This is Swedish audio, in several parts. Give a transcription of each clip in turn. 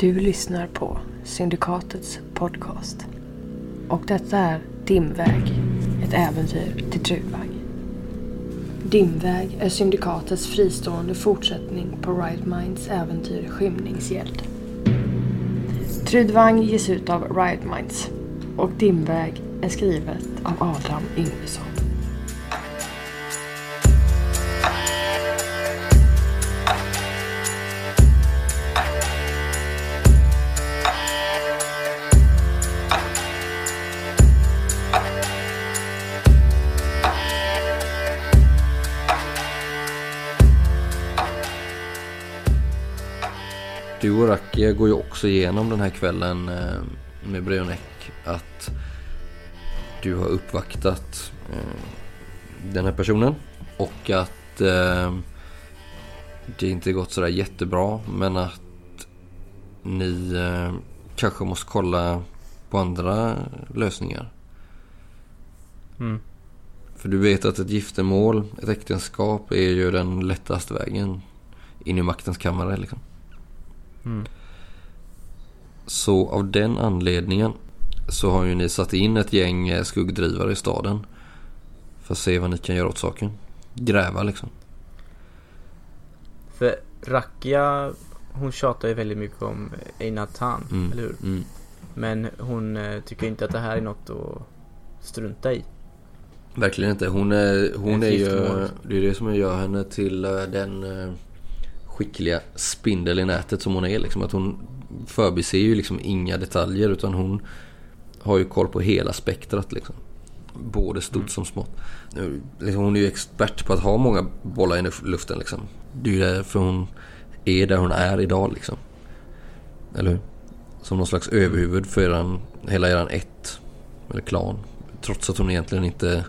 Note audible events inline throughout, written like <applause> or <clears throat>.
Du lyssnar på Syndikatets podcast. Och detta är Dimväg, ett äventyr till Trudvang. Dimväg är Syndikatets fristående fortsättning på Right Minds äventyr Skymningshjälte. Trudvang ges ut av Riot Minds och Dimväg är skrivet av Adam Yngvesson. Går ju också igenom den här kvällen eh, med Breonek att du har uppvaktat eh, den här personen och att eh, det inte gått sådär jättebra men att ni kanske måste kolla på andra lösningar. Mm. För du vet att ett giftermål, ett äktenskap är ju den lättaste vägen in i maktens kammare liksom. Mm. Så av den anledningen så har ju ni satt in ett gäng eh, skuggdrivare i staden. För att se vad ni kan göra åt saken. Gräva liksom. För Rakia, hon tjatar ju väldigt mycket om Einatan, Mm. eller hur? Mm. Men hon eh, tycker inte att det här är något att strunta i. Verkligen inte. Hon är, hon är ju... Det är det som gör henne till eh, den eh, skickliga spindel i nätet som hon är. Liksom. Att hon förbiser ju liksom inga detaljer utan hon har ju koll på hela spektrat liksom. Både stort Mm. som smått. Nu, liksom, hon är ju expert på att ha många bollar i luf- luften liksom. Det är ju därför hon är där hon är idag liksom. Eller hur? Som någon slags överhuvud för eran, hela eran ett. Eller klan. Trots att hon egentligen inte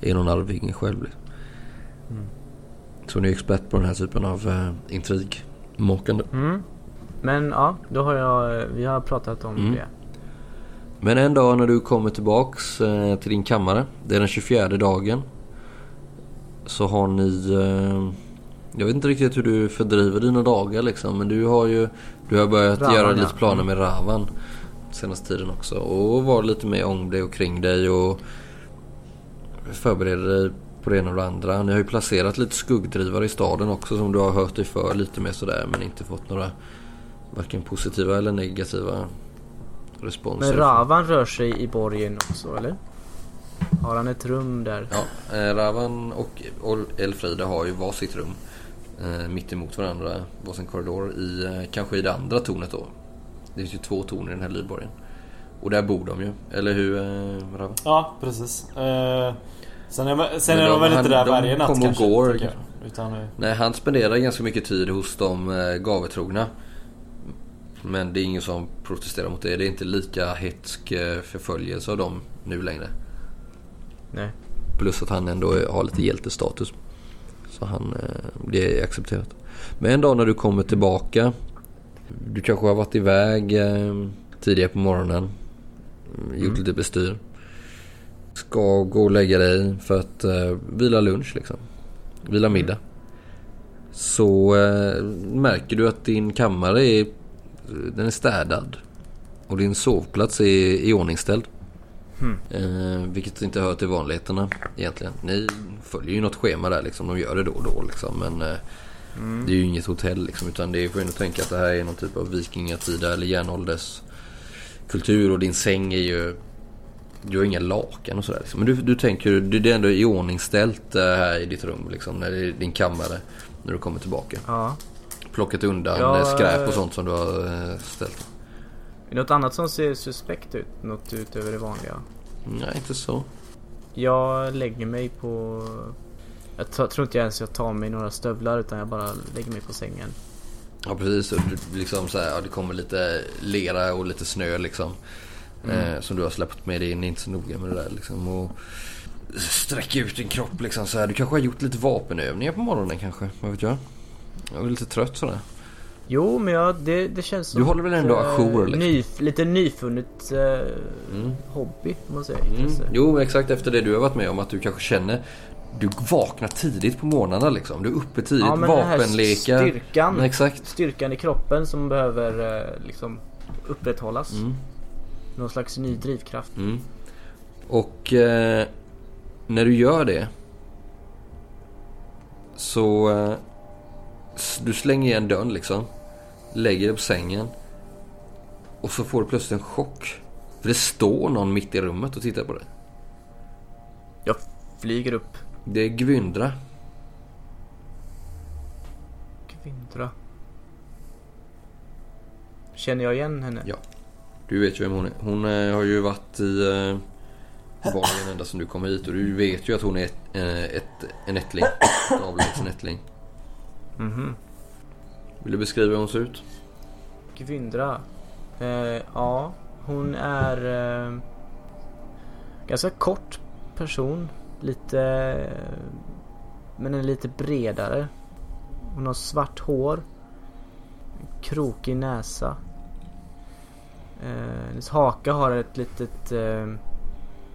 är någon arvinge själv. Liksom. Mm. Så hon är expert på den här typen av eh, intrigmakande. Mm. Men ja, då har jag, vi har pratat om Mm. det. Men en dag när du kommer tillbaks eh, till din kammare. Det är den 24 dagen. Så har ni... Eh, jag vet inte riktigt hur du fördriver dina dagar liksom. Men du har ju du har börjat Ravan, göra ja. lite planer Mm. med Ravan. Senaste tiden också. Och var lite mer om dig och kring dig. Och förbereder dig på det ena och det andra. Ni har ju placerat lite skuggdrivare i staden också. Som du har hört dig för lite mer sådär. Men inte fått några varken positiva eller negativa responser. Men Ravan rör sig i borgen också, eller? Har han ett rum där? Ja, eh, Ravan och Elfrida har ju varsitt rum. Eh, mitt emot varandra, varsin korridor i, eh, kanske i det andra tornet då. Det finns ju två torn i den här lydborgen. Och där bor de ju, eller hur eh, Ravan? Ja, precis. Sen är, sen Men är de, de- väl han- inte där de varje natt kommer och kanske. går. jag. Utan, Nej, han spenderar ganska mycket tid hos de eh, gavetrogna. Men det är ingen som protesterar mot det. Det är inte lika hetsk eh, förföljelse av dem nu längre. Nej. Plus att han ändå har lite hjältestatus. Så han, eh, det är accepterat. Men en dag när du kommer tillbaka. Du kanske har varit iväg eh, tidigare på morgonen. mm, Gjort lite bestyr. Ska gå och lägga dig för att vila lunch liksom. Vila middag. Så eh, märker du att din kammare är, den är städad. Och din sovplats är iordningställd. Hmm. Eh, vilket inte hör till vanligheterna egentligen. Ni följer ju något schema där liksom. De gör det då och då liksom. Men eh, det är ju inget hotell liksom. Utan det får ju tänka att det här är någon typ av vikingatida eller järnålders kultur. Och din säng är ju... Du har inga lakan och sådär liksom. Men du, du tänker, det det är ändå iordningställt eh, här i ditt rum liksom. När det är din kammare. När du kommer tillbaka. Ja. Plockat undan Ja, eh, skräp och eh, sånt som du har eh, ställt. Är något annat som ser suspekt ut? Något utöver det vanliga? Nej, inte så. Jag lägger mig på... Jag tror inte ens jag tar mig några stövlar utan jag bara lägger mig på sängen. Ja precis, och liksom så här, ja, det kommer lite lera och lite snö liksom. Eh, som du har släppt med dig in, inte så noga med det där liksom. Och sträcka ut din kropp liksom så här. Du kanske har gjort lite vapenövningar på morgonen kanske, vad vet jag? Jag är lite trött sådär. Jo, men jag, det, det känns som Du håller väl ändå ett, ajour, liksom? ny, Lite nyfunnet eh, Mm. hobby, om man säger. Mm. Jo, exakt efter det du har varit med om att du kanske känner Du vaknar tidigt på morgnarna liksom. Du är uppe tidigt. Ja, men den här vapenlekar. styrkan. Exakt. Styrkan i kroppen som behöver eh, liksom upprätthållas. Mm. Någon slags ny drivkraft. Mm. Och eh, när du gör det så eh, du slänger igen dörren liksom. Lägger dig på sängen. Och så får du plötsligt en chock. För det står någon mitt i rummet och tittar på dig. Jag flyger upp. Det är Gwyndra. Kvindra. Känner jag igen henne? Ja. Du vet ju vem hon är. Hon eh, har ju varit i eh, barnen ända sedan du kom hit. Och du vet ju att hon är ett, eh, ett, en ättling. Ett avlägsen ättling. Mhm. Vill du beskriva hur hon ser ut? Gwyndra. Eh, ja, hon är eh, ganska kort person. Lite... Men är lite bredare. Hon har svart hår. Krokig näsa. Eh, hennes haka har ett litet... Eh,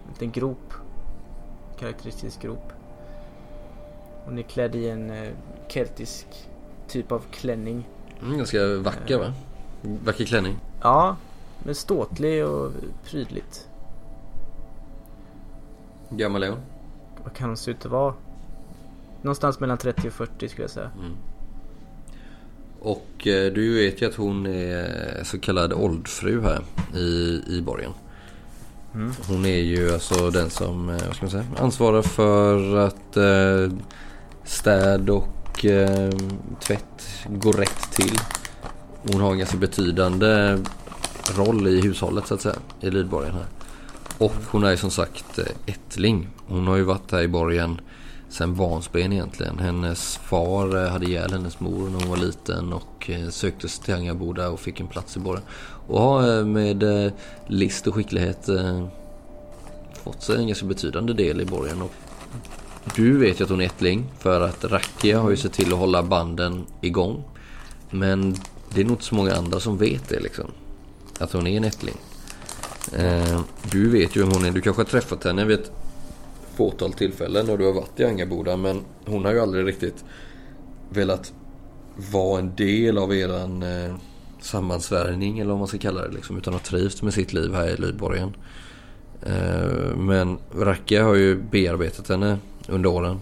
en liten grop. Karaktäristisk grop. Hon är klädd i en eh, keltisk typ av klänning. Mm, ganska vacker va? Vacker klänning. Ja, men ståtlig och prydligt. Gammal är hon? Vad kan hon se ut att vara? Någonstans mellan 30 och 40 skulle jag säga. Och eh, du vet ju att hon är så kallad oldfru här i, i borgen. Mm. Hon är ju alltså den som, eh, vad ska man säga, ansvarar för att eh, städ och eh, tvätt går rätt till. Hon har en ganska betydande roll i hushållet så att säga, i Lydborgen här. Och hon är ju som sagt eh, ättling. Hon har ju varit här i borgen sen barnsben egentligen. Hennes far eh, hade ihjäl hennes mor när hon var liten och eh, sökte sig till Angaboda och fick en plats i borgen. Och har med list och skicklighet fått sig en ganska betydande del i borgen. Och du vet ju att hon är ättling för att Rakia har ju sett till att hålla banden igång. Men det är nog inte så många andra som vet det liksom. Att hon är en ättling. Eh, du vet ju vem hon är. Du kanske har träffat henne vid ett fåtal tillfällen när du har varit i Angaboda. Men hon har ju aldrig riktigt velat vara en del av eran eh, sammansvärjning eller vad man ska kalla det. Liksom, utan har trivts med sitt liv här i Lydborgen. Eh, men Rakia har ju bearbetat henne under åren.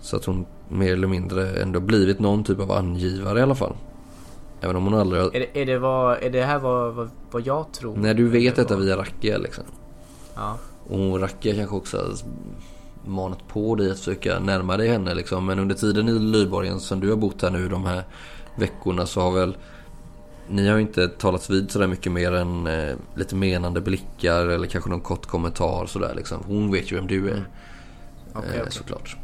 Så att hon mer eller mindre ändå blivit någon typ av angivare i alla fall. Även om hon aldrig har... Är det, är det, vad, är det här vad, vad, vad jag tror? När du vet detta via Rakia liksom. Ja. Och Rakia kanske också har manat på dig att försöka närma dig henne liksom. Men under tiden i Lydborgen som du har bott här nu de här veckorna så har väl ni har ju inte talats vid sådär mycket mer än eh, lite menande blickar eller kanske någon kort kommentar sådär liksom. Hon vet ju vem du är. Okej, eh, okej. såklart.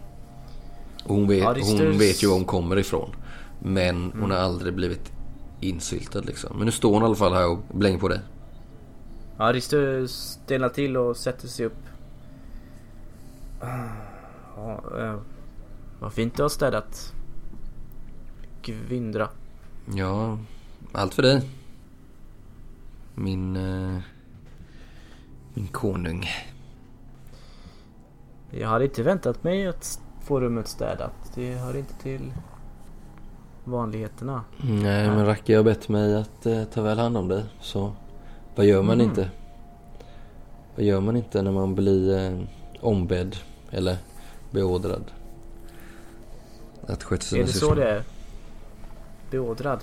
Och hon vet, Ja, hon vet ju var hon kommer ifrån. Men hon Mm. har aldrig blivit insyltad liksom. Men nu står hon i alla fall här och blänger på dig. Ja, Risto stelnar till och sätter sig upp. Ja, eh, vad fint du har städat. Gwyndra. Ja, allt för dig. Min... Eh, min konung. Jag hade inte väntat mig att få rummet städat. Det hör inte till vanligheterna. Nej, men Racke har bett mig att eh, ta väl hand om dig. Så vad gör man Mm. inte? Vad gör man inte när man blir eh, ombedd eller beordrad? Att sköta sina Är det så syskon? det är? Beordrad?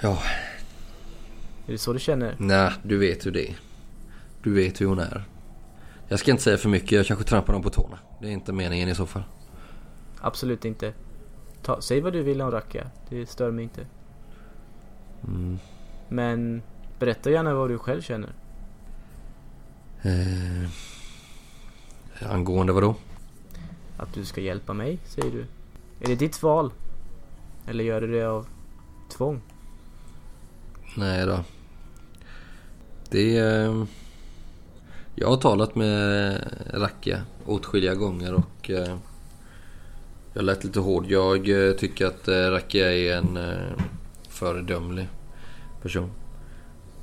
Ja, Är det så du känner? nej, du vet hur det är. Du vet hur hon är. Jag ska inte säga för mycket, jag kanske trampar dem på tårna. Det är inte meningen i så fall. Absolut inte. Ta, säg vad du vill om Racka. Det stör mig inte. Mm. Men berätta gärna vad du själv känner. Eh, angående vad då? Att du ska hjälpa mig, säger du. Är det ditt val? Eller gör du det av tvång? Nej då. Det är... Jag har talat med Racka åtskilliga gånger och eh, jag lät lite hård. Jag eh, tycker att eh, Racka är en föredömlig person.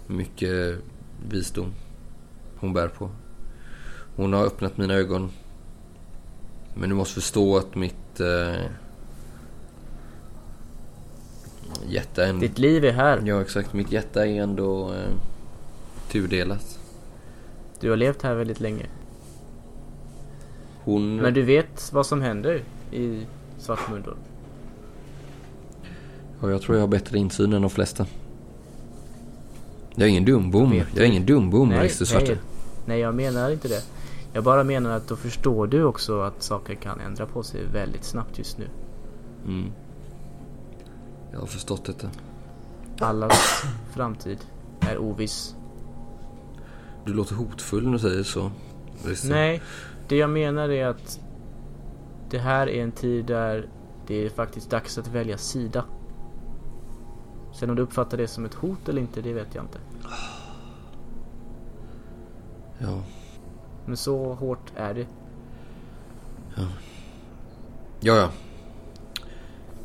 Mycket visdom hon bär på. Hon har öppnat mina ögon Men du måste förstå att mitt eh, hjärta ändå... Ditt liv är här. Ja exakt, mitt hjärta är ändå eh, tudelat. Du har levt här väldigt länge. Hon... Men du vet vad som händer i Svartmuldor? Ja, jag tror jag har bättre insyn än de flesta. Jag är ingen dumbom. Vet Jag är ingen dumbom, Mr Svarte. nej, nej, jag menar inte det. Jag bara menar att då förstår du också att saker kan ändra på sig väldigt snabbt just nu. Mm. Jag har förstått detta. Allas framtid är oviss. Du låter hotfull när du säger så. Visst. Nej, det jag menar är att det här är en tid där det är faktiskt dags att välja sida. Sen om du uppfattar det som ett hot eller inte, det vet jag inte. Ja. Men så hårt är det. Ja, ja.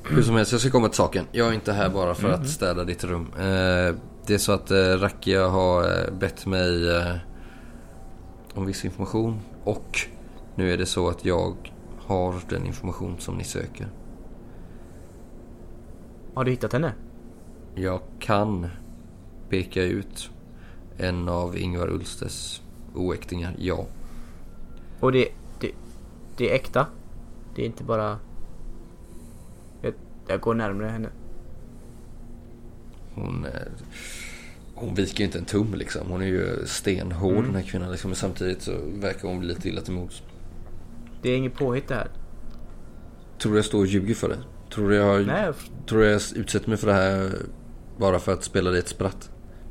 Hur som helst, jag ska komma till saken. Jag är inte här bara för Mhm. att städa ditt rum. Eh, det är så att eh, Rakia har eh, bett mig eh, om viss information. Och nu är det så att jag har den information som ni söker. Har du hittat henne? Jag kan peka ut en av Ingvar Ulstes oäktingar, ja. Och det, det, det är äkta. Det är inte bara... Jag, jag går närmare henne. Hon, eh, hon viker ju inte en tum liksom. Hon är ju stenhård Mm. den här kvinnan liksom. Men samtidigt så verkar hon bli lite illa till mods. Det är inget påhitt det här. Tror du jag står och ljuger för det? Tror du jag, Nej, tror jag utsätter mig för det här bara för att spela dig ett spratt?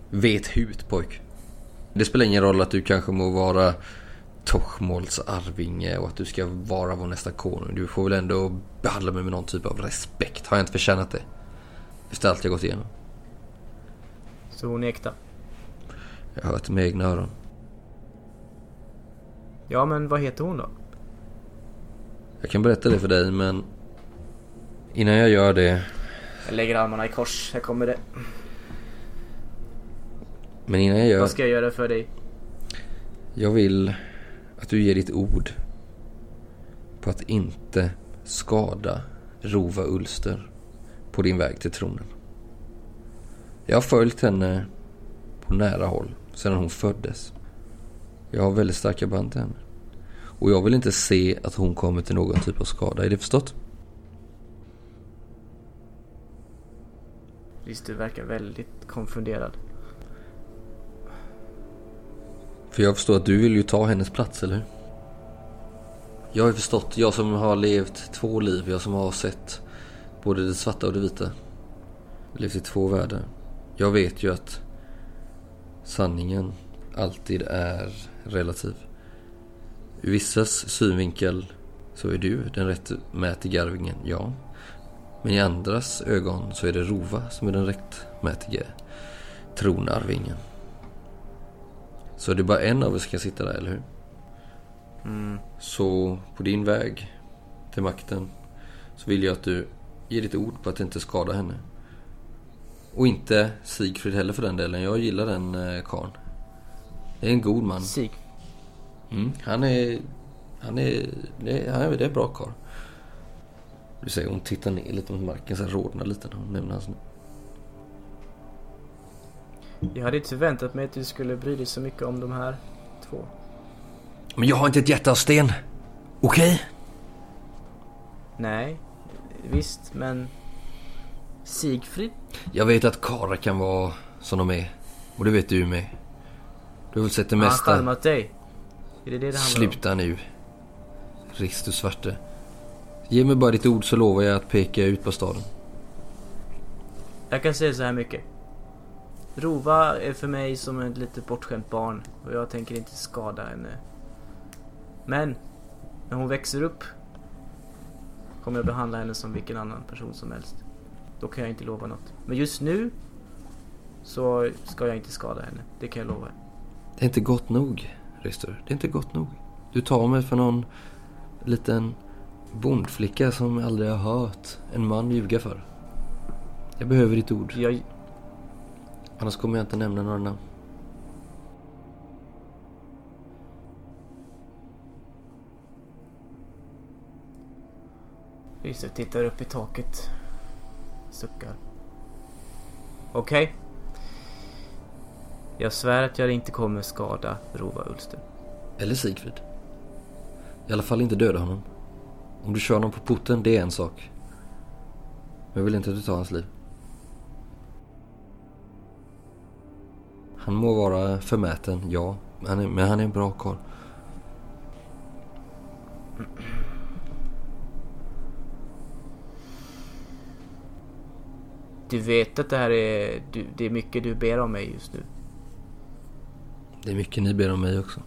Vet hut pojk. Det spelar ingen roll att du kanske må vara Tochmols arvinge och att du ska vara vår nästa konung. Du får väl ändå behandla mig med någon typ av respekt. Har jag inte förtjänat det? Efter allt jag gått igenom. Så hon är äkta. Jag har hört med egna öron. Ja, men vad heter hon då? Jag kan berätta det för dig men innan jag gör det, Jag lägger armarna i kors. Här kommer det. men innan jag gör, Vad ska jag göra för dig? jag vill att du ger ditt ord på att inte skada Rova Ulster på din väg till tronen. Jag har följt henne på nära håll sedan hon föddes. Jag har väldigt starka band till henne. Och jag vill inte se att hon kommer till någon typ av skada. Är det förstått? Visst, du verkar väldigt konfunderad. För jag förstår att du vill ju ta hennes plats, eller hur? Jag har förstått, jag som har levt två liv, jag som har sett både det svarta och det vita. Levt i två världar. Jag vet ju att sanningen alltid är relativ. Ur vissas synvinkel så är du den rättmätiga arvingen, ja. Men i andras ögon så är det Rova som är den rättmätiga tronarvingen. Så det är bara en av oss som kan sitta där, eller hur? Mm. Så på din väg till makten så vill jag att du ger ditt ord på att inte skada henne. Och inte Sigfrid heller för den delen. Jag gillar den eh, karln. Det är en god man. Sig. Mm, han är... Han är... Det är, han är, det är en bra karl. Du säger hon tittar ner lite mot marken så här rodnar lite när hon nämner hans namn. Jag hade inte förväntat mig att du skulle bry dig så mycket om de här två. Men jag har inte ett hjärta av sten. Okej? Nej, visst, men... Sigfrid? Jag vet att karlar kan vara som de är. Och det vet du med. Du har väl sett det Har han mesta. charmat dig? Är det det det handlar om? Sluta nu. Ristus svarte. Ge mig bara ditt ord så lovar jag att peka ut på staden. Jag kan säga så här mycket. Rova är för mig som ett litet bortskämt barn och jag tänker inte skada henne. Men, när hon växer upp kommer jag behandla henne som vilken annan person som helst. Då kan jag inte lova något. Men just nu så ska jag inte skada henne. Det kan jag lova. Det är inte gott nog, Ristur. Det är inte gott nog. Du tar mig för någon liten bondflicka som aldrig har hört en man ljuga för. Jag behöver ditt ord. Jag, Annars kommer jag inte nämna några namn. Lyset tittar upp i taket. Suckar. Okej. Jag svär att jag inte kommer skada Rova Ulster. Eller Sigfrid. I alla fall inte döda honom. Om du kör honom på porten, det är en sak. Men jag vill inte att du tar hans liv. Han må vara förmäten, ja. Men han är, men han är en bra karl. Du vet att det här är... Du, det är mycket du ber om mig just nu. Det är mycket ni ber om mig också.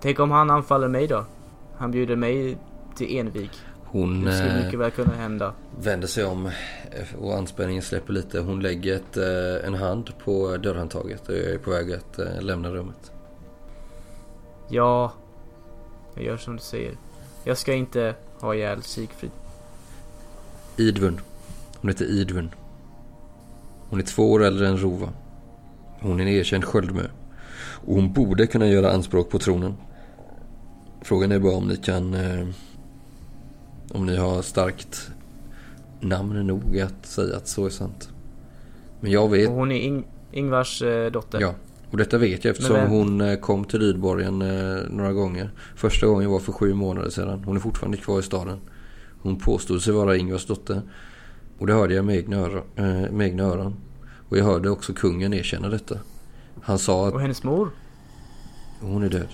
Tänk om han anfaller mig då? Han bjuder mig till envig. Hon Det skulle eh, mycket väl kunna hända. vänder sig om eh, och anspänningen släpper lite. Hon lägger ett, eh, en hand på dörrhandtaget och jag är på väg att lämna rummet. Ja, jag gör som du säger. Jag ska inte ha ihjäl Sigfrid. Idvun. Hon heter Idvun. Hon är två år äldre än Rova. Hon är en erkänd sköldmö. Och hon borde kunna göra anspråk på tronen. Frågan är bara om ni kan... Eh, om ni har starkt namn nog att säga att så är sant. Men jag vet... Och hon är Ing- Ingvars eh, dotter. Ja, och detta vet jag eftersom hon eh, kom till Rydborgen eh, några gånger. Första gången var för sju månader sedan. Hon är fortfarande kvar i staden. Hon påstod sig vara Ingvars dotter. Och det hörde jag med egna, öron, eh, med egna öron. Och jag hörde också kungen erkänna detta. Han sa att Och hennes mor? hon är död.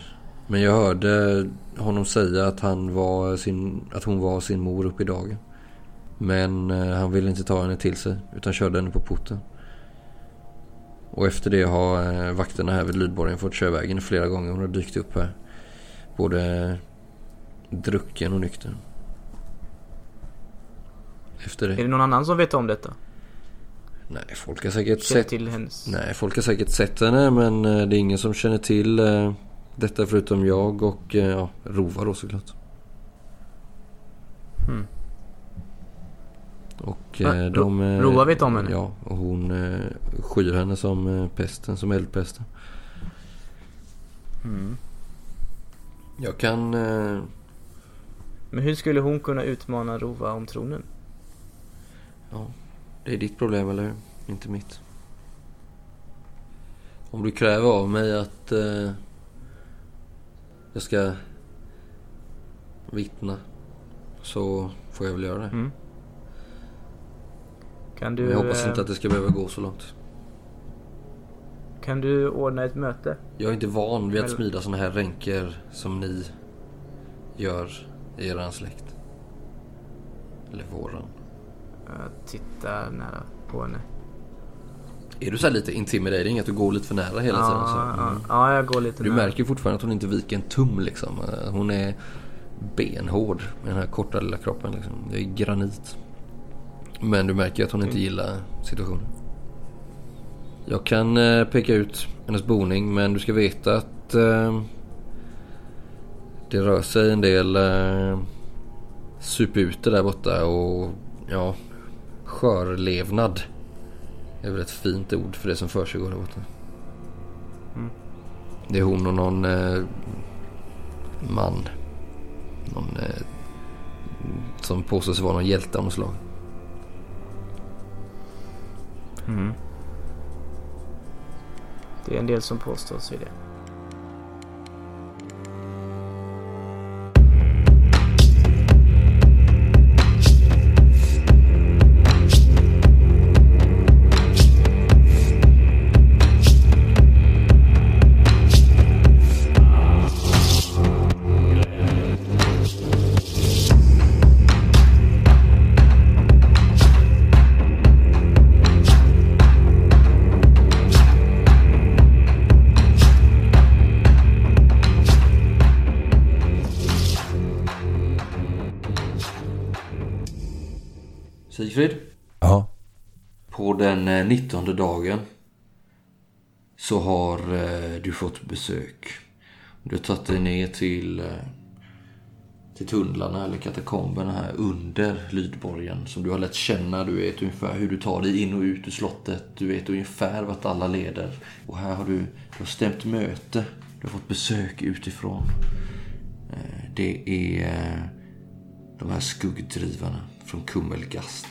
Men jag hörde honom säga att, han var sin, att hon var sin mor upp i dagen. Men han ville inte ta henne till sig utan körde henne på porten. Och efter det har eh, vakterna här vid Lydborgen fått köra vägen flera gånger. Hon har dykt upp här. Både drucken och nykter. Efter Är det. det någon annan som vet om detta? Nej, folk har säkert sett till hennes... Nej, folk har säkert sett henne men eh, det är ingen som känner till eh, detta förutom jag och ja, Rova då såklart. Hmm. Och Ja, eh, Ro- de... eh, Rova vet om henne? Ja, och hon eh, skyr henne som pesten, som eldpesten. Mm. Jag kan... Men hur skulle hon kunna utmana Rova om tronen? ja, det är ditt problem eller hur? Inte mitt. Om du kräver av mig att eh, jag ska vittna så får jag väl göra det. Mm. Kan du... jag hoppas eh, inte att det ska behöva gå så långt. Kan du ordna ett möte? Jag är inte van vid att smida såna här ränker som ni gör i eran släkt. Eller våran. Jag tittar nära på henne. Är du så lite intimidating? Att du går lite för nära hela tiden? ja, Så? ja, Mm. ja, jag går lite Du nära. märker fortfarande att hon inte viker en tum liksom. Hon är benhård med den här korta lilla kroppen liksom. Det är granit. Men du märker att hon inte Mm. gillar situationen. Jag kan eh, peka ut hennes boning men du ska veta att eh, det rör sig en del eh, supute där borta och ja, skörlevnad är väl ett fint ord för det som försiggår där borta. Mm. Det är hon och någon eh, man. Någon eh, som påstår sig vara någon hjälte av något slag. Mm. Det är en del som påstår sig det. Sigfrid? Ja. På den eh, 19 dagen så har eh, du fått besök. Du har tagit dig ner till, eh, till tunnlarna eller katakomberna här under Lydborgen som du har lärt känna. Du vet ungefär hur du tar dig in och ut ur slottet. Du vet ungefär vart alla leder. Och här har du, du har stämt möte Du har fått besök utifrån. Eh, Det är eh, de här skuggdrivarna från Kummelgast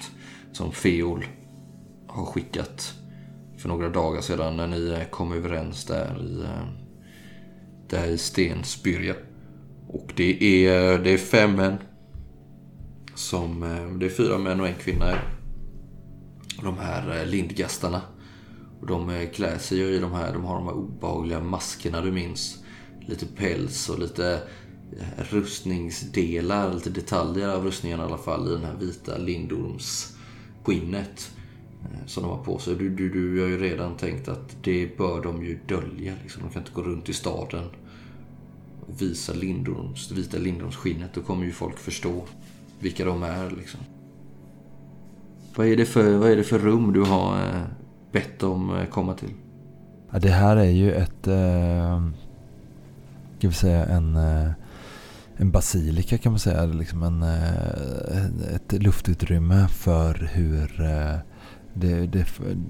som Feol har skickat för några dagar sedan när ni eh, kom överens där i, eh, där i Stensbyrja. Och det är, det är fem män. Som, eh, det är fyra män och en kvinna. De här lindgastarna. Och de klär sig ju i de här, de har de här obehagliga maskerna du minns. Lite päls och lite rustningsdelar, lite detaljer av rustningen i alla fall i den här vita lindormsskinnet eh, som de har på sig. Du, du, du har ju redan tänkt att det bör de ju dölja. Liksom. De kan inte gå runt i staden och visa lindorms, det vita lindormsskinnet. Då kommer ju folk förstå vilka de är. Liksom. Vad, är det för, vad är det för rum du har eh, bett dem eh, komma till? Ja, det här är ju ett... Eh, ska vi säga en... Eh, en basilika kan man säga. Liksom en, eh, ett luftutrymme för hur eh, det, det,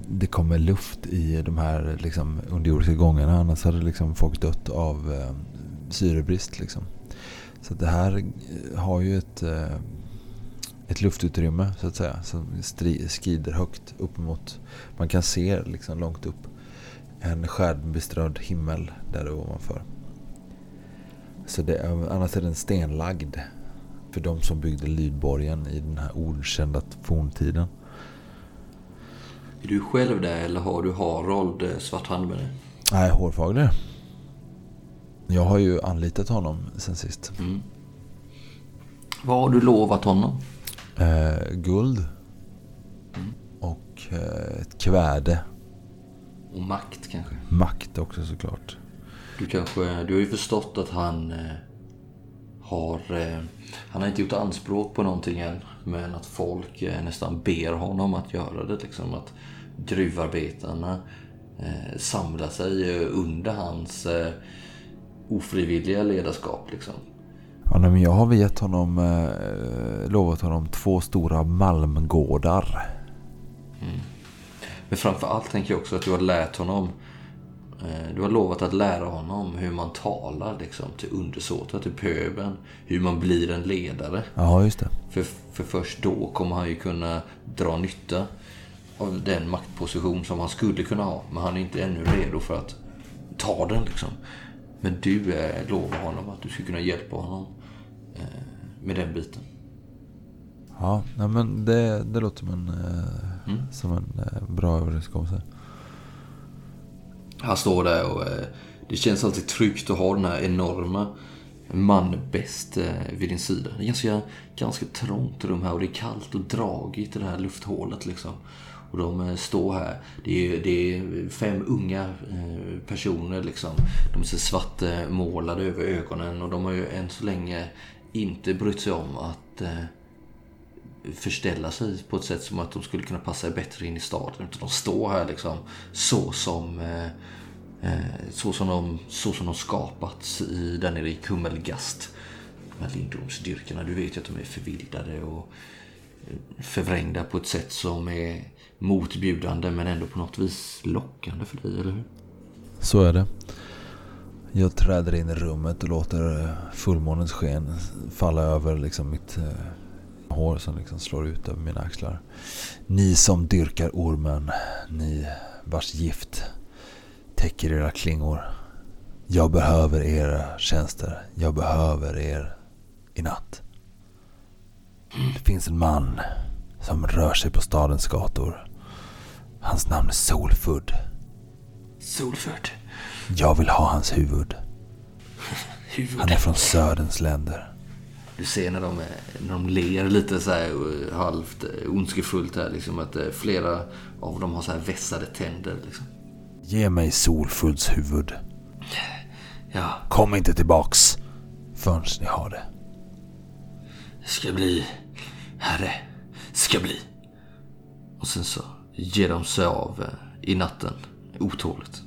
det kommer luft i de här liksom, underjordiska gångarna. Annars hade liksom folk dött av eh, syrebrist. Liksom. Så det här har ju ett, ett luftutrymme så att säga. Som skrider högt upp mot... Man kan se liksom långt upp en stjärnbeströdd himmel där ovanför. Så det, annars är den stenlagd för de som byggde Lydborgen i den här okända forntiden. Är du själv där eller har du Harold eh, Svarthand med dig? Nej, hårfagre. Jag har ju anlitat honom sen sist. Mm. Vad har du lovat honom? Eh, guld. Och eh, ett kväde. Och makt kanske? Makt också såklart. Du kanske, du har ju förstått att han eh, har, eh, han har inte gjort anspråk på någonting än. Men att folk eh, nästan ber honom att göra det liksom. Att gruvarbetarna samlar sig under hans ofrivilliga ledarskap liksom. Ja, men jag har gett honom, eh, lovat honom två stora malmgårdar. Men framför allt tänker jag också att du har lärt honom du har lovat att lära honom hur man talar liksom, till undersåtar, till pöbeln. Hur man blir en ledare. Ja, just det. För, för först då kommer han ju kunna dra nytta av den maktposition som han skulle kunna ha. Men han är inte ännu redo för att ta den liksom. Men du eh, lovar honom att du ska kunna hjälpa honom eh, med den biten. Ja, nej, men det, det låter som en, eh, Mm. som en eh, bra överenskommelse. Han står där och eh, det känns alltid tryggt att ha den här enorma manbäst eh, vid din sida. Det är ganska, ganska trångt rum här och det är kallt och dragigt i det här lufthålet liksom. Och de eh, står här. Det är, det är fem unga personer liksom. De är så svartmålade över ögonen och de har ju än så länge inte brytt sig om att eh, förställa sig på ett sätt som att de skulle kunna passa bättre in i staden. Utan de står här liksom så som, eh, eh, så som, de, så som de skapats i, där nere i Kummelgast. De här lindormsdyrkarna, du vet ju att de är förvildade och eh, förvrängda på ett sätt som är motbjudande men ändå på något vis lockande för dig, eller hur? Så är det. Jag träder in i rummet och låter eh, fullmånens sken falla över liksom mitt eh, hår som liksom slår ut över mina axlar. Ni som dyrkar ormen, ni vars gift täcker era klingor. Jag behöver era tjänster. Jag behöver er i natt. Det finns en man som rör sig på stadens gator. Hans namn är Solfudd. Solförd. Jag vill ha hans huvud. <laughs> Huvud. Han är från Söderns länder. Du ser när de, när de ler lite så här eh, halvt eh, ondskefullt här liksom att eh, flera av dem har så här vässade tänder liksom. Ge mig Solfudds huvud. Ja, Kom inte tillbaks förrän ni har det. ska bli, herre, ska bli. Och sen så ger de sig av i natten otåligt.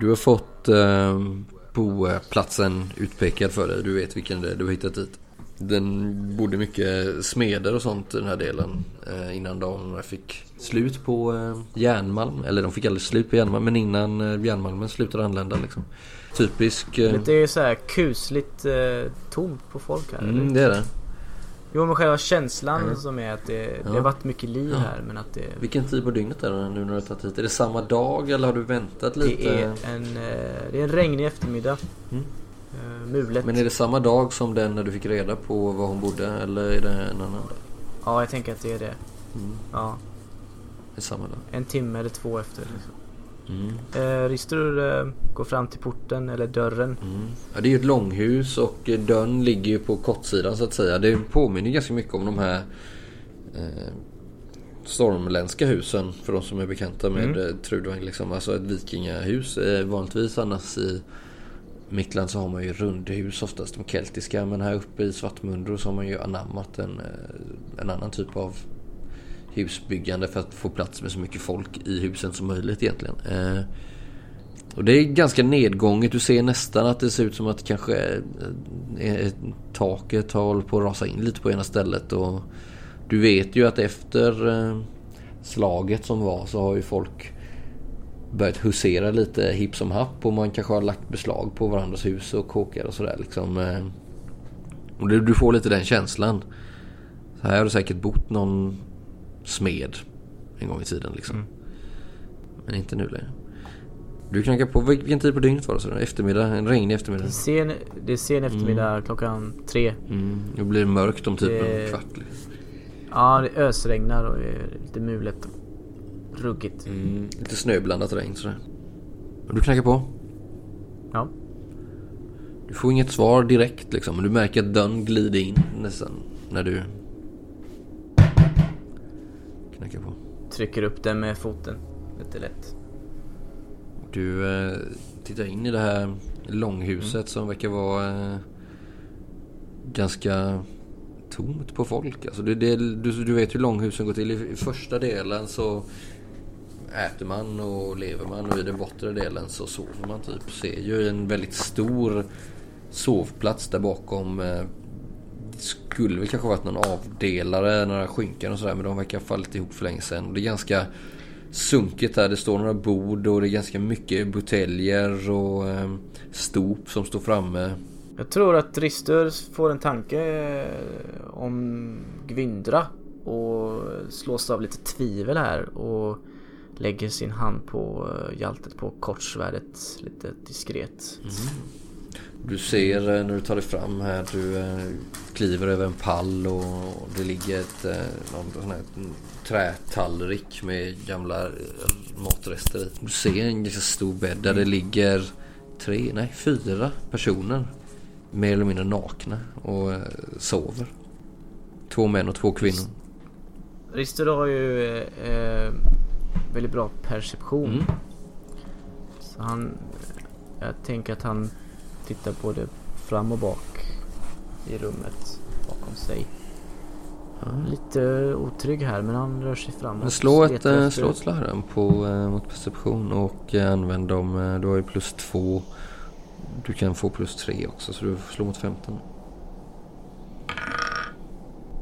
Du har fått eh, boplatsen utpekad för dig. Du vet vilken det är. Du har hittat dit. Den bodde mycket smeder och sånt i den här delen eh, innan de fick slut på eh, järnmalm. Eller de fick aldrig slut på järnmalm men innan eh, järnmalmen slutade anlända liksom. Typisk... Eh, Det är så här kusligt eh, tomt på folk här. mm, det är det. Jo men själva känslan Mm. som är att det, det Ja. har varit mycket liv Ja. här men att det, Vilken tid på dygnet är det nu när du tagit hit? Är det samma dag eller har du väntat lite? det, är en, eh, det är en regnig eftermiddag. Mm. Eh, mulet. Men är det samma dag som den när du fick reda på var hon bodde eller är det en annan dag? Ja jag tänker att det är det. Mm. Ja, Det är samma dag. en timme eller två efter. Liksom. Mm. Eh, Ristur eh, går fram till porten eller dörren. Mm. Ja, det är ju ett långhus och eh, dörren ligger ju på kortsidan så att säga. Det påminner ganska mycket om de här eh, stormländska husen för de som är bekanta med Mm. Trudvang. Liksom. Alltså ett vikingahus. Eh, vanligtvis annars i Mickland så har man ju rundhus oftast, de keltiska. Men här uppe i Svartmundo så har man ju anammat en, eh, en annan typ av husbyggande för att få plats med så mycket folk i husen som möjligt egentligen. Eh, och det är ganska nedgånget. Du ser nästan att det ser ut som att kanske eh, eh, taket har hållit på att rasa in lite på ena stället. Och du vet ju att efter eh, slaget som var så har ju folk börjat husera lite hipp som happ och man kanske har lagt beslag på varandras hus och kåkar och sådär liksom. Eh. Och du, du får lite den känslan. Så här har det säkert bott någon smed en gång i tiden liksom. Mm. Men inte nu längre. Du knackar på, vilken tid på dygnet var det? Så? Eftermiddag? En regnig eftermiddag? Det är sen, det är sen eftermiddag klockan tre. Mm. Det blir mörkt om typ Det- en kvart. Liksom. Ja, det ösregnar och är lite mulet ruggigt. Mm. Lite snöblandat regn sådär. Du knackar på. Ja. Du får inget svar direkt liksom. Men du märker att dörren glider in nästan. När du knackar på. Trycker upp den med foten. Lite lätt. Du eh, tittar in i det här långhuset som verkar vara eh, ganska tomt på folk. Alltså det, det, du, du vet hur långhusen går till. I, I första delen så äter man och lever man och i den bortre delen så sover man typ. Ser ju en väldigt stor sovplats där bakom. Det skulle väl kanske varit någon avdelare, några skynken och sådär men de verkar ha fallit ihop för länge sedan. Och det är ganska sunkigt där. Det står några bord och det är ganska mycket buteljer och eh, stop som står framme. Jag tror att Rister får en tanke eh, om Gvindra och slås av lite tvivel här och lägger sin hand på eh, hjältet på kortsvärdet lite diskret. Du ser eh, när du tar dig fram här, du eh, kliver över en pall och det ligger ett eh, någon sån här trätallrik med gamla matrester i. Du ser en ganska stor bädd där det ligger tre, nej fyra personer. Mer eller mindre nakna och sover. Två män och två kvinnor. Rister har ju eh, väldigt bra perception. Mm. Så han, jag tänker att han tittar både fram och bak i rummet bakom sig. Lite otrygg här men han rör sig framåt. Slå ett, letar eh, slå ett slag här på, eh, mot perception och eh, använd dem. Du har ju plus två. Du kan få plus tre också så du slår mot 15.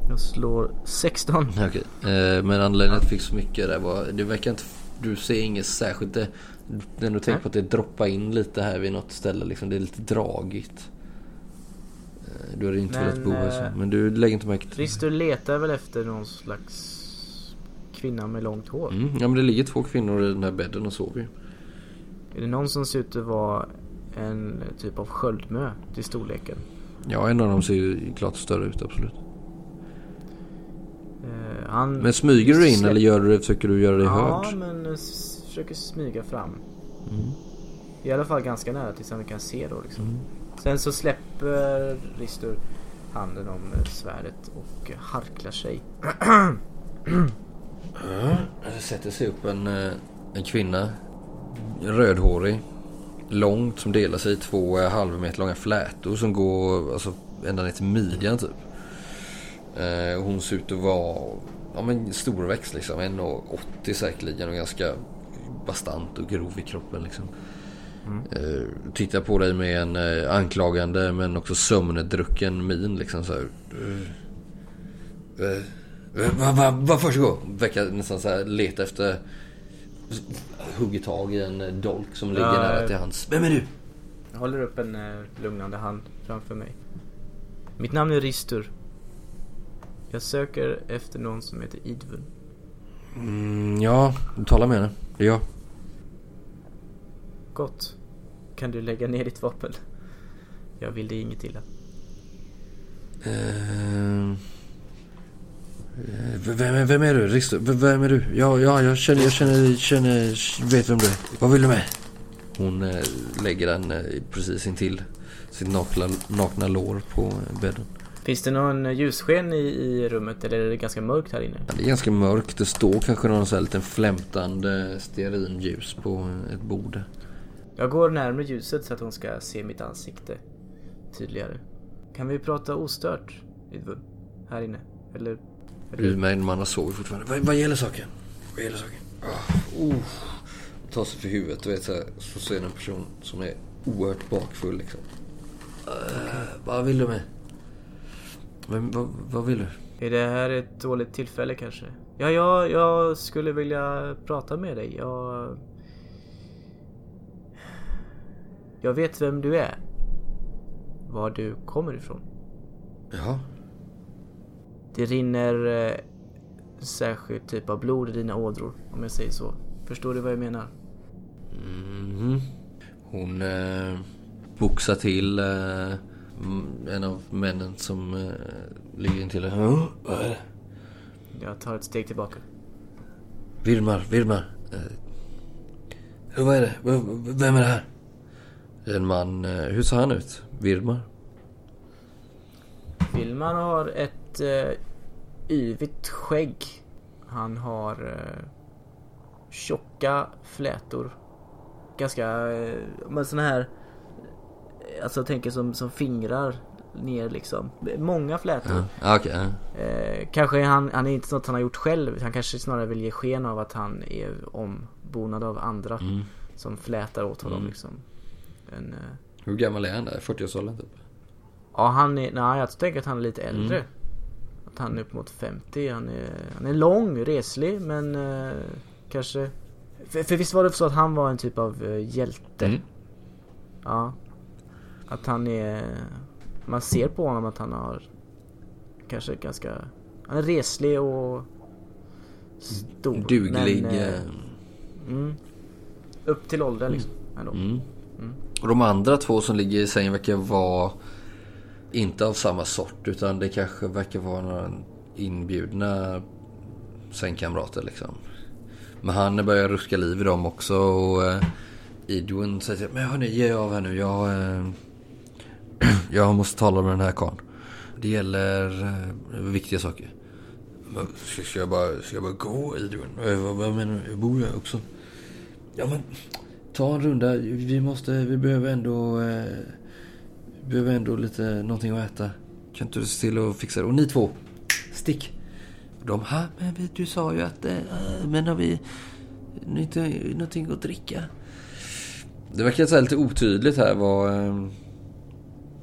Jag slår 16. Okej. Men anledningen till att du fick så mycket där var, det verkar inte, du ser inget särskilt. Det, när du tänker på att det droppar in lite här vid något ställe liksom, det är lite dragigt. Eh, Du hade inte Men, velat bo här så, eh, men du lägger inte märke till Rister letar väl efter någon slags kvinna med långt hår. mm, Ja men det ligger två kvinnor i den här bädden och sover ju. Är det någon som ser ut att vara en typ av sköldmö till storleken? Ja en av dem ser ju klart större ut absolut. Eh, han Men smyger du in släpp- eller gör du, försöker du göra dig Ja, hörd? men eh, försöker smyga fram. Mm. I alla fall ganska nära tills han kan se då liksom. Mm. Sen så släpper Ristur handen om eh, svärdet och harklar sig. Det sätter sig upp en, en kvinna. Rödhårig. Långt som delar sig i två halvmeter långa flätor som går alltså, ända ner till midjan typ. Eh, hon ser ut att vara ja, men storväxt liksom. 1,80 säkerligen och ganska bastant och grov i kroppen liksom. Eh, tittar på dig med en eh, anklagande men också sömnedrucken min liksom så här. Eh, va, va, varsågod. Verkar nästan så här leta efter... Hugger tag i en dolk som ligger Ja, nära till hans. Vem är du? Jag håller upp en lugnande hand framför mig. Mitt namn är Ristur. Jag söker efter någon som heter Idvun. Mm, ja, du talar med henne. Det är jag. Gott. Kan du lägga ner ditt vapen? Jag vill dig inget illa. Eh, vem, vem är du? Risto? Vem är du? Ja, ja jag känner, jag känner, känner, vet vem du är. Vad vill du med? Hon eh, lägger den precis intill sitt nakna, nakna lår på bädden. Finns det någon ljussken i, i rummet eller är det ganska mörkt här inne? Det är ganska mörkt. Det står kanske någon sån här liten flämtande stearinljus på ett bord. Jag går närmare ljuset så att hon ska se mitt ansikte tydligare. Kan vi prata ostört, Idvun? Här inne? Eller? eller? Har sovit fortfarande. Vad, vad gäller saken? Vad gäller saken? Oh, oh. Tar sig för huvudet och vet så, här, så ser en person som är oerhört bakfull liksom. Eh, vad vill du med? Men, vad, vad vill du? Är det här ett dåligt tillfälle kanske? Ja, jag, jag skulle vilja prata med dig. Jag... Jag vet vem du är. Var du kommer ifrån. Jaha. Det rinner eh, särskild typ av blod i dina ådror, om jag säger så. Förstår du vad jag menar? Mhm. Hon eh, boxar till eh, en av männen som eh, ligger intill henne. Ja, vad är det? Jag tar ett steg tillbaka. Vilmar, Vilmar. Eh, vad är det? V- Vem är det här? En man. Eh, hur ser han ut? Vilmar? Filman har ett eh, yvigt skägg. Han har eh, tjocka flätor. Ganska, eh, men såna här, eh, alltså jag tänker som, som fingrar ner liksom. Många flätor. Ja, ah, ja. Eh, kanske han, han är inte något han har gjort själv. Han kanske snarare vill ge sken av att han är ombonad av andra. Mm. Som flätar åt honom Mm. liksom. En, eh, Hur gammal är han där? 40-årsåldern typ? Ja, han är... Nej, jag tänker att han är lite äldre. Mm. Att han är upp mot 50. Han är, han är lång, reslig, men eh, kanske... För, för visst var det så att han var en typ av eh, hjälte? Mm. Ja. Att han är... Man ser på honom att han har... Kanske ganska... Han är reslig och... Stor. Duglig. Men, eh, eh, mm, upp till åldern liksom. Ändå. Mm. Mm. Och de andra två som ligger i sängen verkar vara inte av samma sort utan det kanske verkar vara några inbjudna sängkamrater liksom. Men han börjar ruska liv i dem också och uh, Edwin säger till men hörni ge av här nu. Jag, eh, <clears throat> jag måste tala med den här karln. Det gäller eh, viktiga saker. Ska, ska, jag bara, ska jag bara gå Edwin? Eh, Vad, vad menar du? Jag bor ju här också. Ja men ta en runda. Vi måste, vi behöver ändå, eh, vi behöver ändå lite någonting att äta. Kan inte du se till att fixa det? Och ni två, stick. De, ha, men vi- du sa ju att, eh, men har vi inte någonting att dricka? Det verkar så här lite otydligt här vad... Eh,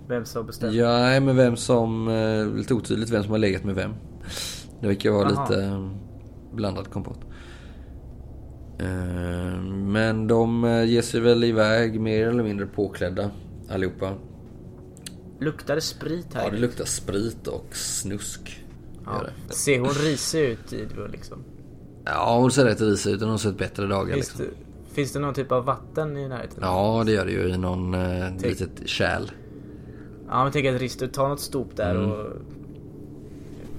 Vem som bestämmer? ja, men vem som... Eh, lite otydligt vem som har legat med vem. Det verkar vara Aha. lite eh, blandad kompott. Eh, men de ger sig väl iväg mer eller mindre påklädda allihopa. Luktar det sprit här? Ja, det luktar sprit och snusk. Ja. Ser hon risig ut Idvun liksom? Ja, hon ser rätt risig ut. Hon har sett bättre dagar Finns, liksom. det, finns det någon typ av vatten i närheten? Ja, det gör det ju i någon eh, Tänk- litet kärl. Ja men tänk att Rister tar något stop där Mm. och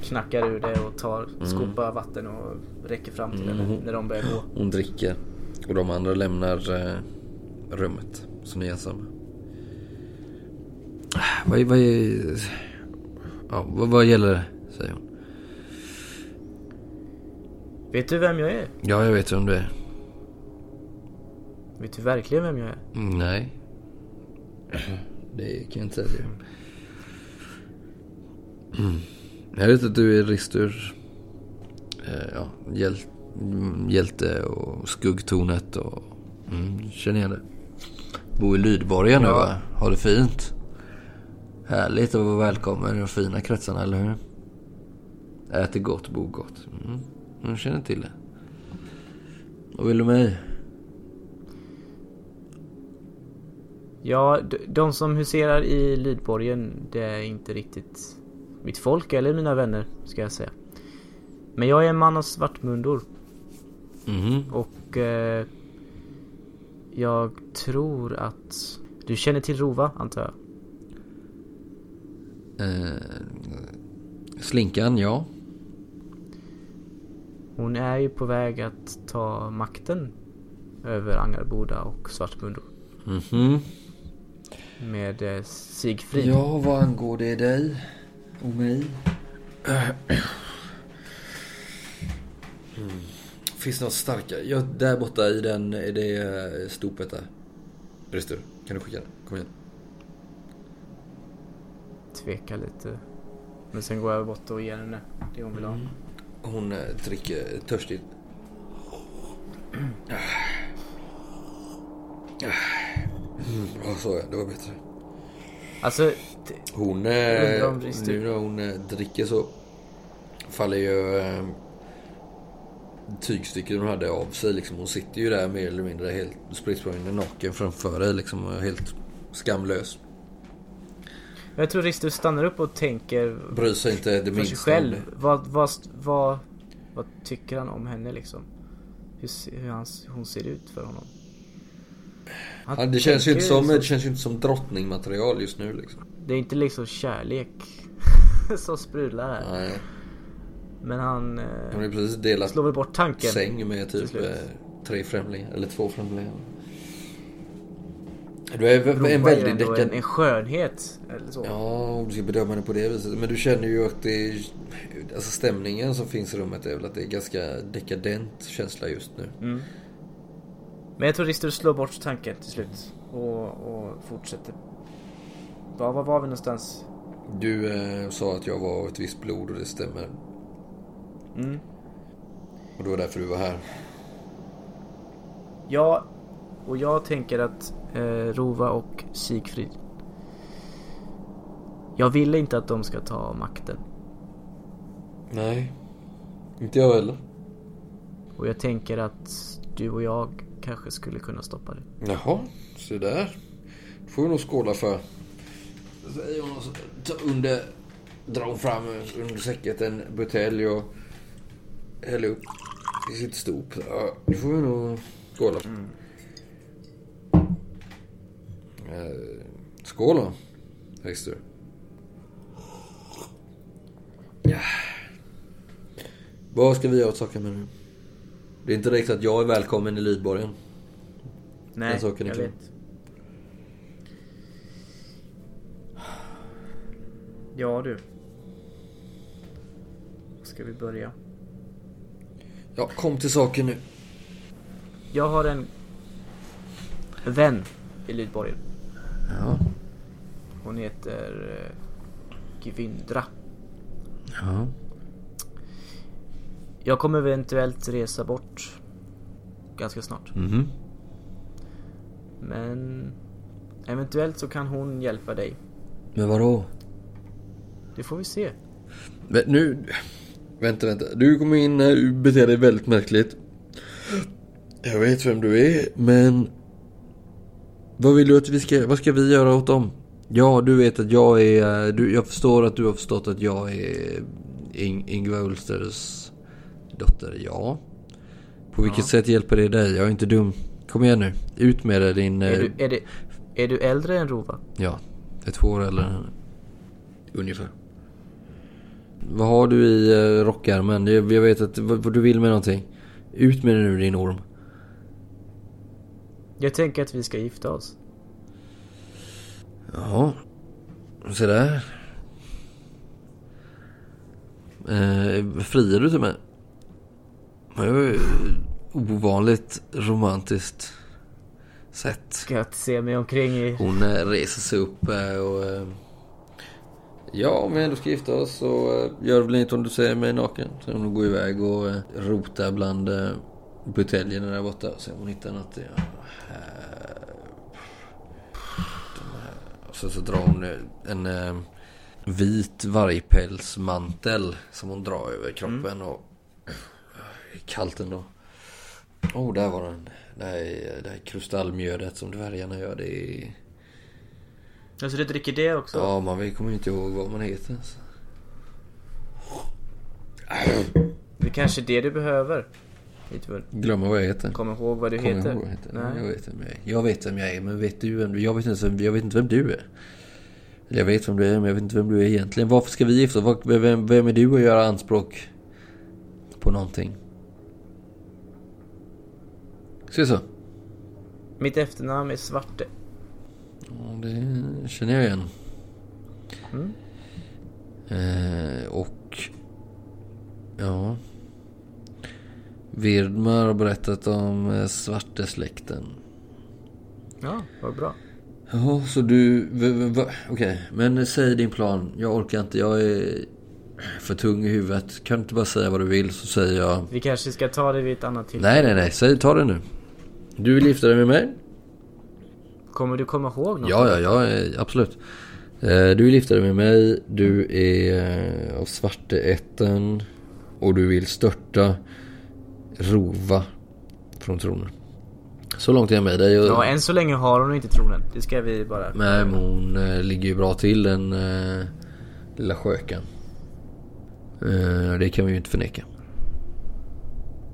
knackar ur det och tar skopa vatten och räcker fram till Mm. henne när de börjar gå. Hon dricker. Och de andra lämnar eh, rummet. Så ni är ensamma. Vad, vad, ja, vad, vad gäller det? Säger hon. Vet du vem jag är? Ja, jag vet vem du är. Vet du verkligen vem jag är? Mm, Nej. Det kan jag inte säga. Mm. Jag vet att du är Ristur. Eh, ja, hjäl, hjälte och skuggtornet och... Mm, känner igen det. Bor i Lydborgen nu Ja. va? Har det fint? Härligt att vara välkommen i de fina kretsarna, eller hur? Äter gott, bor gott. Mm. Jag känner till det. Vad vill du mig? Ja, de som huserar i Lydborgen, det är inte riktigt mitt folk eller mina vänner, ska jag säga. Men jag är en man av svartmundor Mhm. och eh, jag tror att du känner till Rova, antar jag? Eh, slinkan, ja. Hon är ju på väg att ta makten över Angarboda och Svartmundor Mhm. Med eh, Sigfrid. Ja, vad angår det dig och mig? Mm. <clears throat> Finns det något starkare? Ja, där borta i den, i det eh, stopet där. Brister, kan du skicka den? Kom igen. Tvekar lite. Men sen går jag bort och ger henne det hon vill ha. Hon eh, dricker törstigt. <clears throat> Mm, ja, så ja, det var bättre. Alltså, Hon, eh, nu när hon eh, dricker så faller ju eh, tygstycket hon hade av sig. Liksom. Hon sitter ju där mer eller mindre helt spritt naken framför dig. Liksom, helt skamlös. jag tror Ristus stannar upp och tänker Bryr sig inte det minsta. själv. Vad, vad, vad, vad tycker han om henne liksom? Hur, hur hans, hon ser ut för honom? Han Ja, det, känns ju inte som, det känns inte som drottningmaterial just nu. Liksom. Det är inte liksom kärlek <laughs> som sprudlar här. Nej, Men han har eh, ju precis delat slår väl bort tanken. säng med typ eh, tre främlingar. Eller två främlingar. Du är Rova en väldigt en, dekadent. en skönhet. Eller så. Ja, om du ska bedöma det på det viset. Men du känner ju att det är... Alltså stämningen som finns i rummet är väl att det är ganska dekadent känsla just nu. Mm. Men jag tror Ristus slår bort tanken till slut. Och, och fortsätter. Var, var var vi någonstans? Du eh, sa att jag var av ett visst blod och det stämmer. Mm. Och det var därför du var här. Ja, och jag tänker att eh, Rova och Sigfrid. Jag vill inte att de ska ta makten. Nej. Inte jag heller. Och jag tänker att du och jag kanske skulle kunna stoppa det. Jaha, så där. Får vi nog skåla för. Säger hon och så tar under... Drar fram under säcket en butelj och häller upp i sitt stop. Ja, det får vi nog skåla för. Eh, skål då, Hexter. Ja. Vad ska vi göra åt saken med nu? Det är inte direkt att jag är välkommen i Lydborgen. Nej, Den saken är jag klar. vet. Ja du. Ska vi börja? Ja, kom till saken nu. Jag har en vän i Lydborgen. Ja. Hon heter eh, Gvindra. Ja. Jag kommer eventuellt resa bort ganska snart. Mhm. Men eventuellt så kan hon hjälpa dig. Men vadå? Det får vi se. Men nu... Vänta, vänta. Du kommer in här, du beter dig väldigt märkligt. Jag vet vem du är, men... Vad vill du att vi ska... Vad ska vi göra åt dem? Ja, du vet att jag är... Du, jag förstår att du har förstått att jag är In, Ingvar Ulsters dotter. Ja. På vilket sätt hjälper det dig? Jag är inte dum. Kom igen nu. Ut med det din... Är eh, du, är, det, är du äldre än Rova? Ja, det är två år äldre än henne. Ungefär. Vad har du i eh, rockärmen? Jag, vet att vad, vad du vill med någonting. Ut med det nu din orm. Jag tänker att vi ska gifta oss. Ja. Se där. Eh, friar du till mig? Det var ju ovanligt romantiskt sätt. Ska jag se mig omkring i... Hon eh, reser sig upp eh, och... eh, Ja, om vi ändå ska gifta oss så gör det väl inget om du ser mig naken. Sen hon går iväg och rotar bland buteljerna där borta. Så hon hittar något. Ja, eh, Sen så drar hon en vit vargpälsmantel som hon drar över kroppen. Och eh, kallt ändå. Oh, där var den. Det här, är, det här kristallmjödet som dvärgarna gör. Det är... Alltså du dricker det också? Ja, man kommer inte ihåg vad man heter ens. Det är kanske är det du behöver. Glömma vad jag heter. Kom ihåg vad du Kommer heter. ihåg vad jag heter. Nej. Jag vet vem jag är. Jag vet vem jag är, men vet du vem du? Jag vet inte, jag vet inte vem du är. Eller jag vet vem du är, men jag vet inte vem du är egentligen. Varför ska vi gifta oss? Vem, vem är du att göra anspråk på någonting? Ska vi så? Mitt efternamn är Svarte. Ja, det känner jag igen. Mm. Eh, och... Ja... Virdmar har berättat om eh, svartesläkten. Ja, vad bra. Ja, så du... Okej, men säg din plan. Jag orkar inte. Jag är för tung i huvudet. Kan du inte bara säga vad du vill så säger jag... Vi kanske ska ta det vid ett annat tillfälle. Nej, nej, nej. Säg, ta det nu. Du vill gifta dig med mig? Kommer du komma ihåg något? Ja, ja, ja, absolut. Eh, Du vill gifta dig med mig. Du är eh, av svarteätten. Och du vill störta Rova från tronen. Så långt är jag med dig. Ja, än så länge har hon inte tronen. Det ska vi bara... Nej, men hon eh, ligger ju bra till den eh, lilla skökan. Eh, det kan vi ju inte förneka.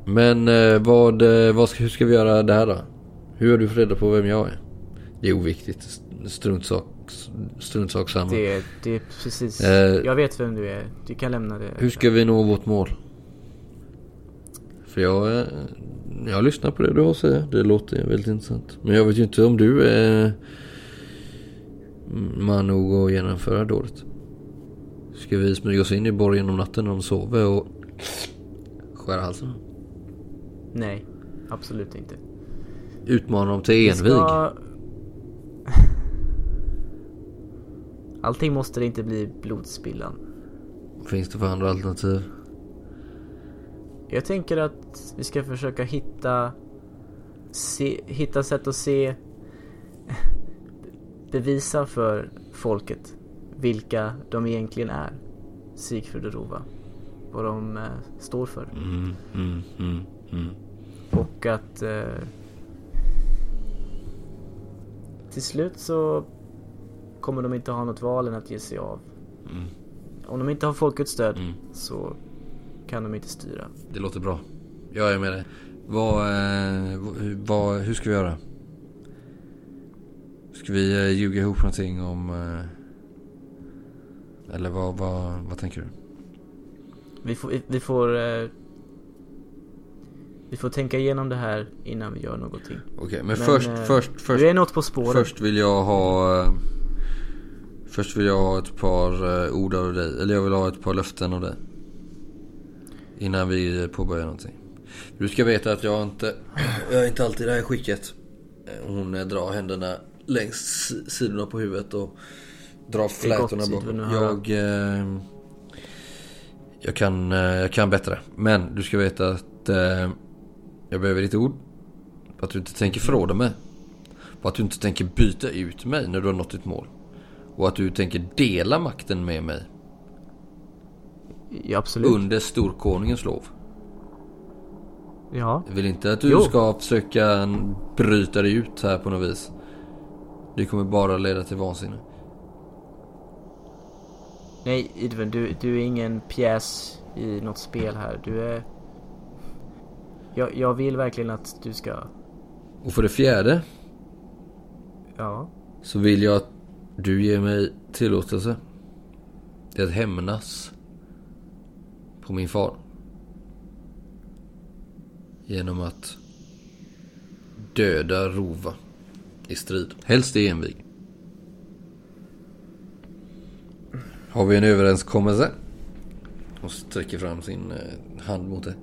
Men eh, vad, eh, vad ska, hur ska vi göra det här då? Hur har du fått reda på vem jag är? Det är oviktigt. Struntsak, struntsak samma. Det, det är precis... Eh. Jag vet vem du är. Du kan lämna det. Hur ska vi nå vårt mål? För jag, eh, jag lyssnar på det du har att säga. Det låter väldigt intressant. Men jag vet ju inte om du är man nog att genomföra dådet. Ska vi smyga oss in i borgen om natten när de sover och skära halsen? Nej, absolut inte. Utmana dem till Vi envig? ska- <laughs> Allting måste det inte bli blodspillan. Finns det för andra alternativ? Jag tänker att vi ska försöka hitta se, hitta sätt att se <laughs> bevisa för folket vilka de egentligen är. Sigfrid och Rova. Vad de eh, står för. Mm, mm, mm, mm. Och att eh, till slut så kommer de inte ha något val än att ge sig av. Mm. Om de inte har folkets stöd Mm. så kan de inte styra. Det låter bra. Jag är med dig. Vad, eh, vad, hur ska vi göra? Ska vi eh, ljuga ihop någonting om... Eh, eller vad, vad, vad tänker du? Vi får, vi får Vi får tänka igenom det här innan vi gör någonting. Okej, men, Men, först, eh, först, först, Du är något på spåret. först vill jag ha... Först vill jag ha ett par eh, ord av dig. Eller jag vill ha ett par löften av dig. Innan vi påbörjar någonting. Du ska veta att jag inte... Jag är inte alltid i det här skicket. Eh, Hon drar händerna längs si- sidorna på huvudet och drar flätorna gott, bak. Sidven, att höra. Jag... Eh, jag kan, eh, jag kan bättre. Men du ska veta att eh, jag behöver ditt ord. På att du inte tänker förråda mig. På att du inte tänker byta ut mig när du har nått ditt mål. Och att du tänker dela makten med mig Ja, absolut. under storkonungens lov. Ja. Jag vill inte att du Jo. ska försöka bryta dig ut här på något vis. Det kommer bara leda till vansinne. Nej, Idven, du, du är ingen pjäs i något spel här. Du är... Jag, jag vill verkligen att du ska... Och för det fjärde Ja. så vill jag att du ger mig tillåtelse till att hämnas på min far. Genom att döda Rova i strid. Helst i envig. Har vi en överenskommelse? Hon sträcker fram sin eh, hand mot dig.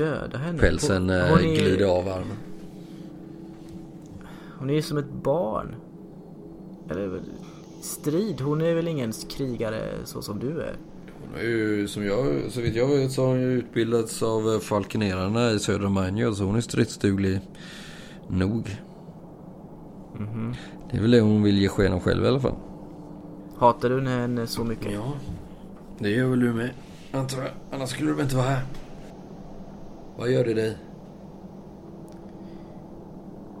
Döda henne. Pälsen Hon- eh, hon är- glider av armen. Hon är ju som ett barn. Eller väl- strid. Hon är väl ingen krigare så som du är. Hon är ju, som jag, så vitt jag vet så har hon ju utbildats av eh, falkenerarna i södra Manjo. Så hon är stridsduglig nog. Mhm. Det är väl det hon vill ge sken av själv i alla fall. Hatar du henne så mycket? Ja, det gör väl du med. Antar jag. Annars skulle du väl inte vara här. Vad gör det dig?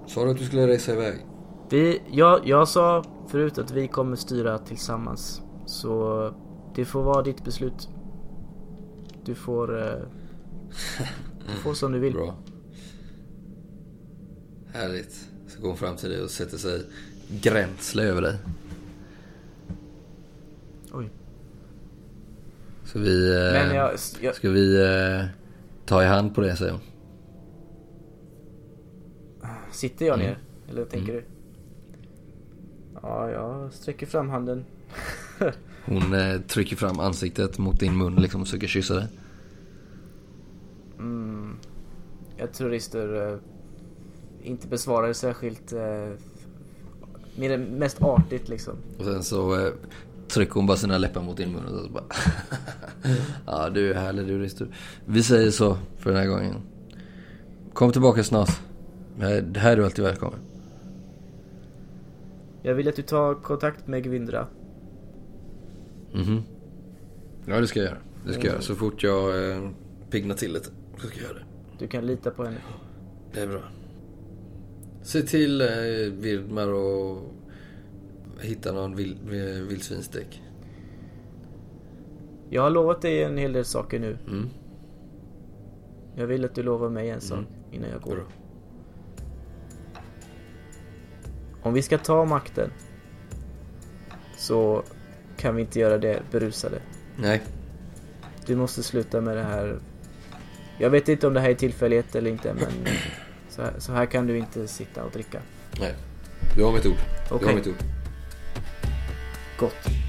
Sa du att du skulle resa iväg? Vi, jag, jag sa förut att vi kommer styra tillsammans. Så det får vara ditt beslut. Du får... Eh, <laughs> du får som du vill. Bra. Härligt. Så går hon fram till dig och sätter sig gränsle över dig. Oj. Så vi... Eh, Men jag, jag, Ska vi eh, ta i hand på det säger hon. Sitter jag Mm. ner? Eller tänker du? Ja, jag sträcker fram handen. <laughs> Hon eh, trycker fram ansiktet mot din mun liksom och försöker kyssa dig. Mm. Jag tror Rister eh, inte besvarar särskilt... Eh, mer, mest artigt liksom. Och sen så eh, trycker hon bara sina läppar mot din mun och så bara... <laughs> ja, du är härlig du Rister. Vi säger så för den här gången. Kom tillbaka snart. Här här är du alltid välkommen. Jag vill att du tar kontakt med Gvindra. Mhm. Ja, det ska jag göra. Det ska jag göra. Så fort jag eh, piggnar till lite så ska jag göra det. Du kan lita på henne. Det är bra. Se till eh, Virdmar och hitta någon vil, eh, vildsvinsdäck. Jag har lovat dig en hel del saker nu. Mm. Jag vill att du lovar mig en sak innan jag går. Bra. Om vi ska ta makten så kan vi inte göra det berusade. Nej. Du måste sluta med det här. Jag vet inte om det här är tillfällighet eller inte men så här, så här kan du inte sitta och dricka. Nej. Du har mitt ord. Du Okej. har mitt ord. Gott.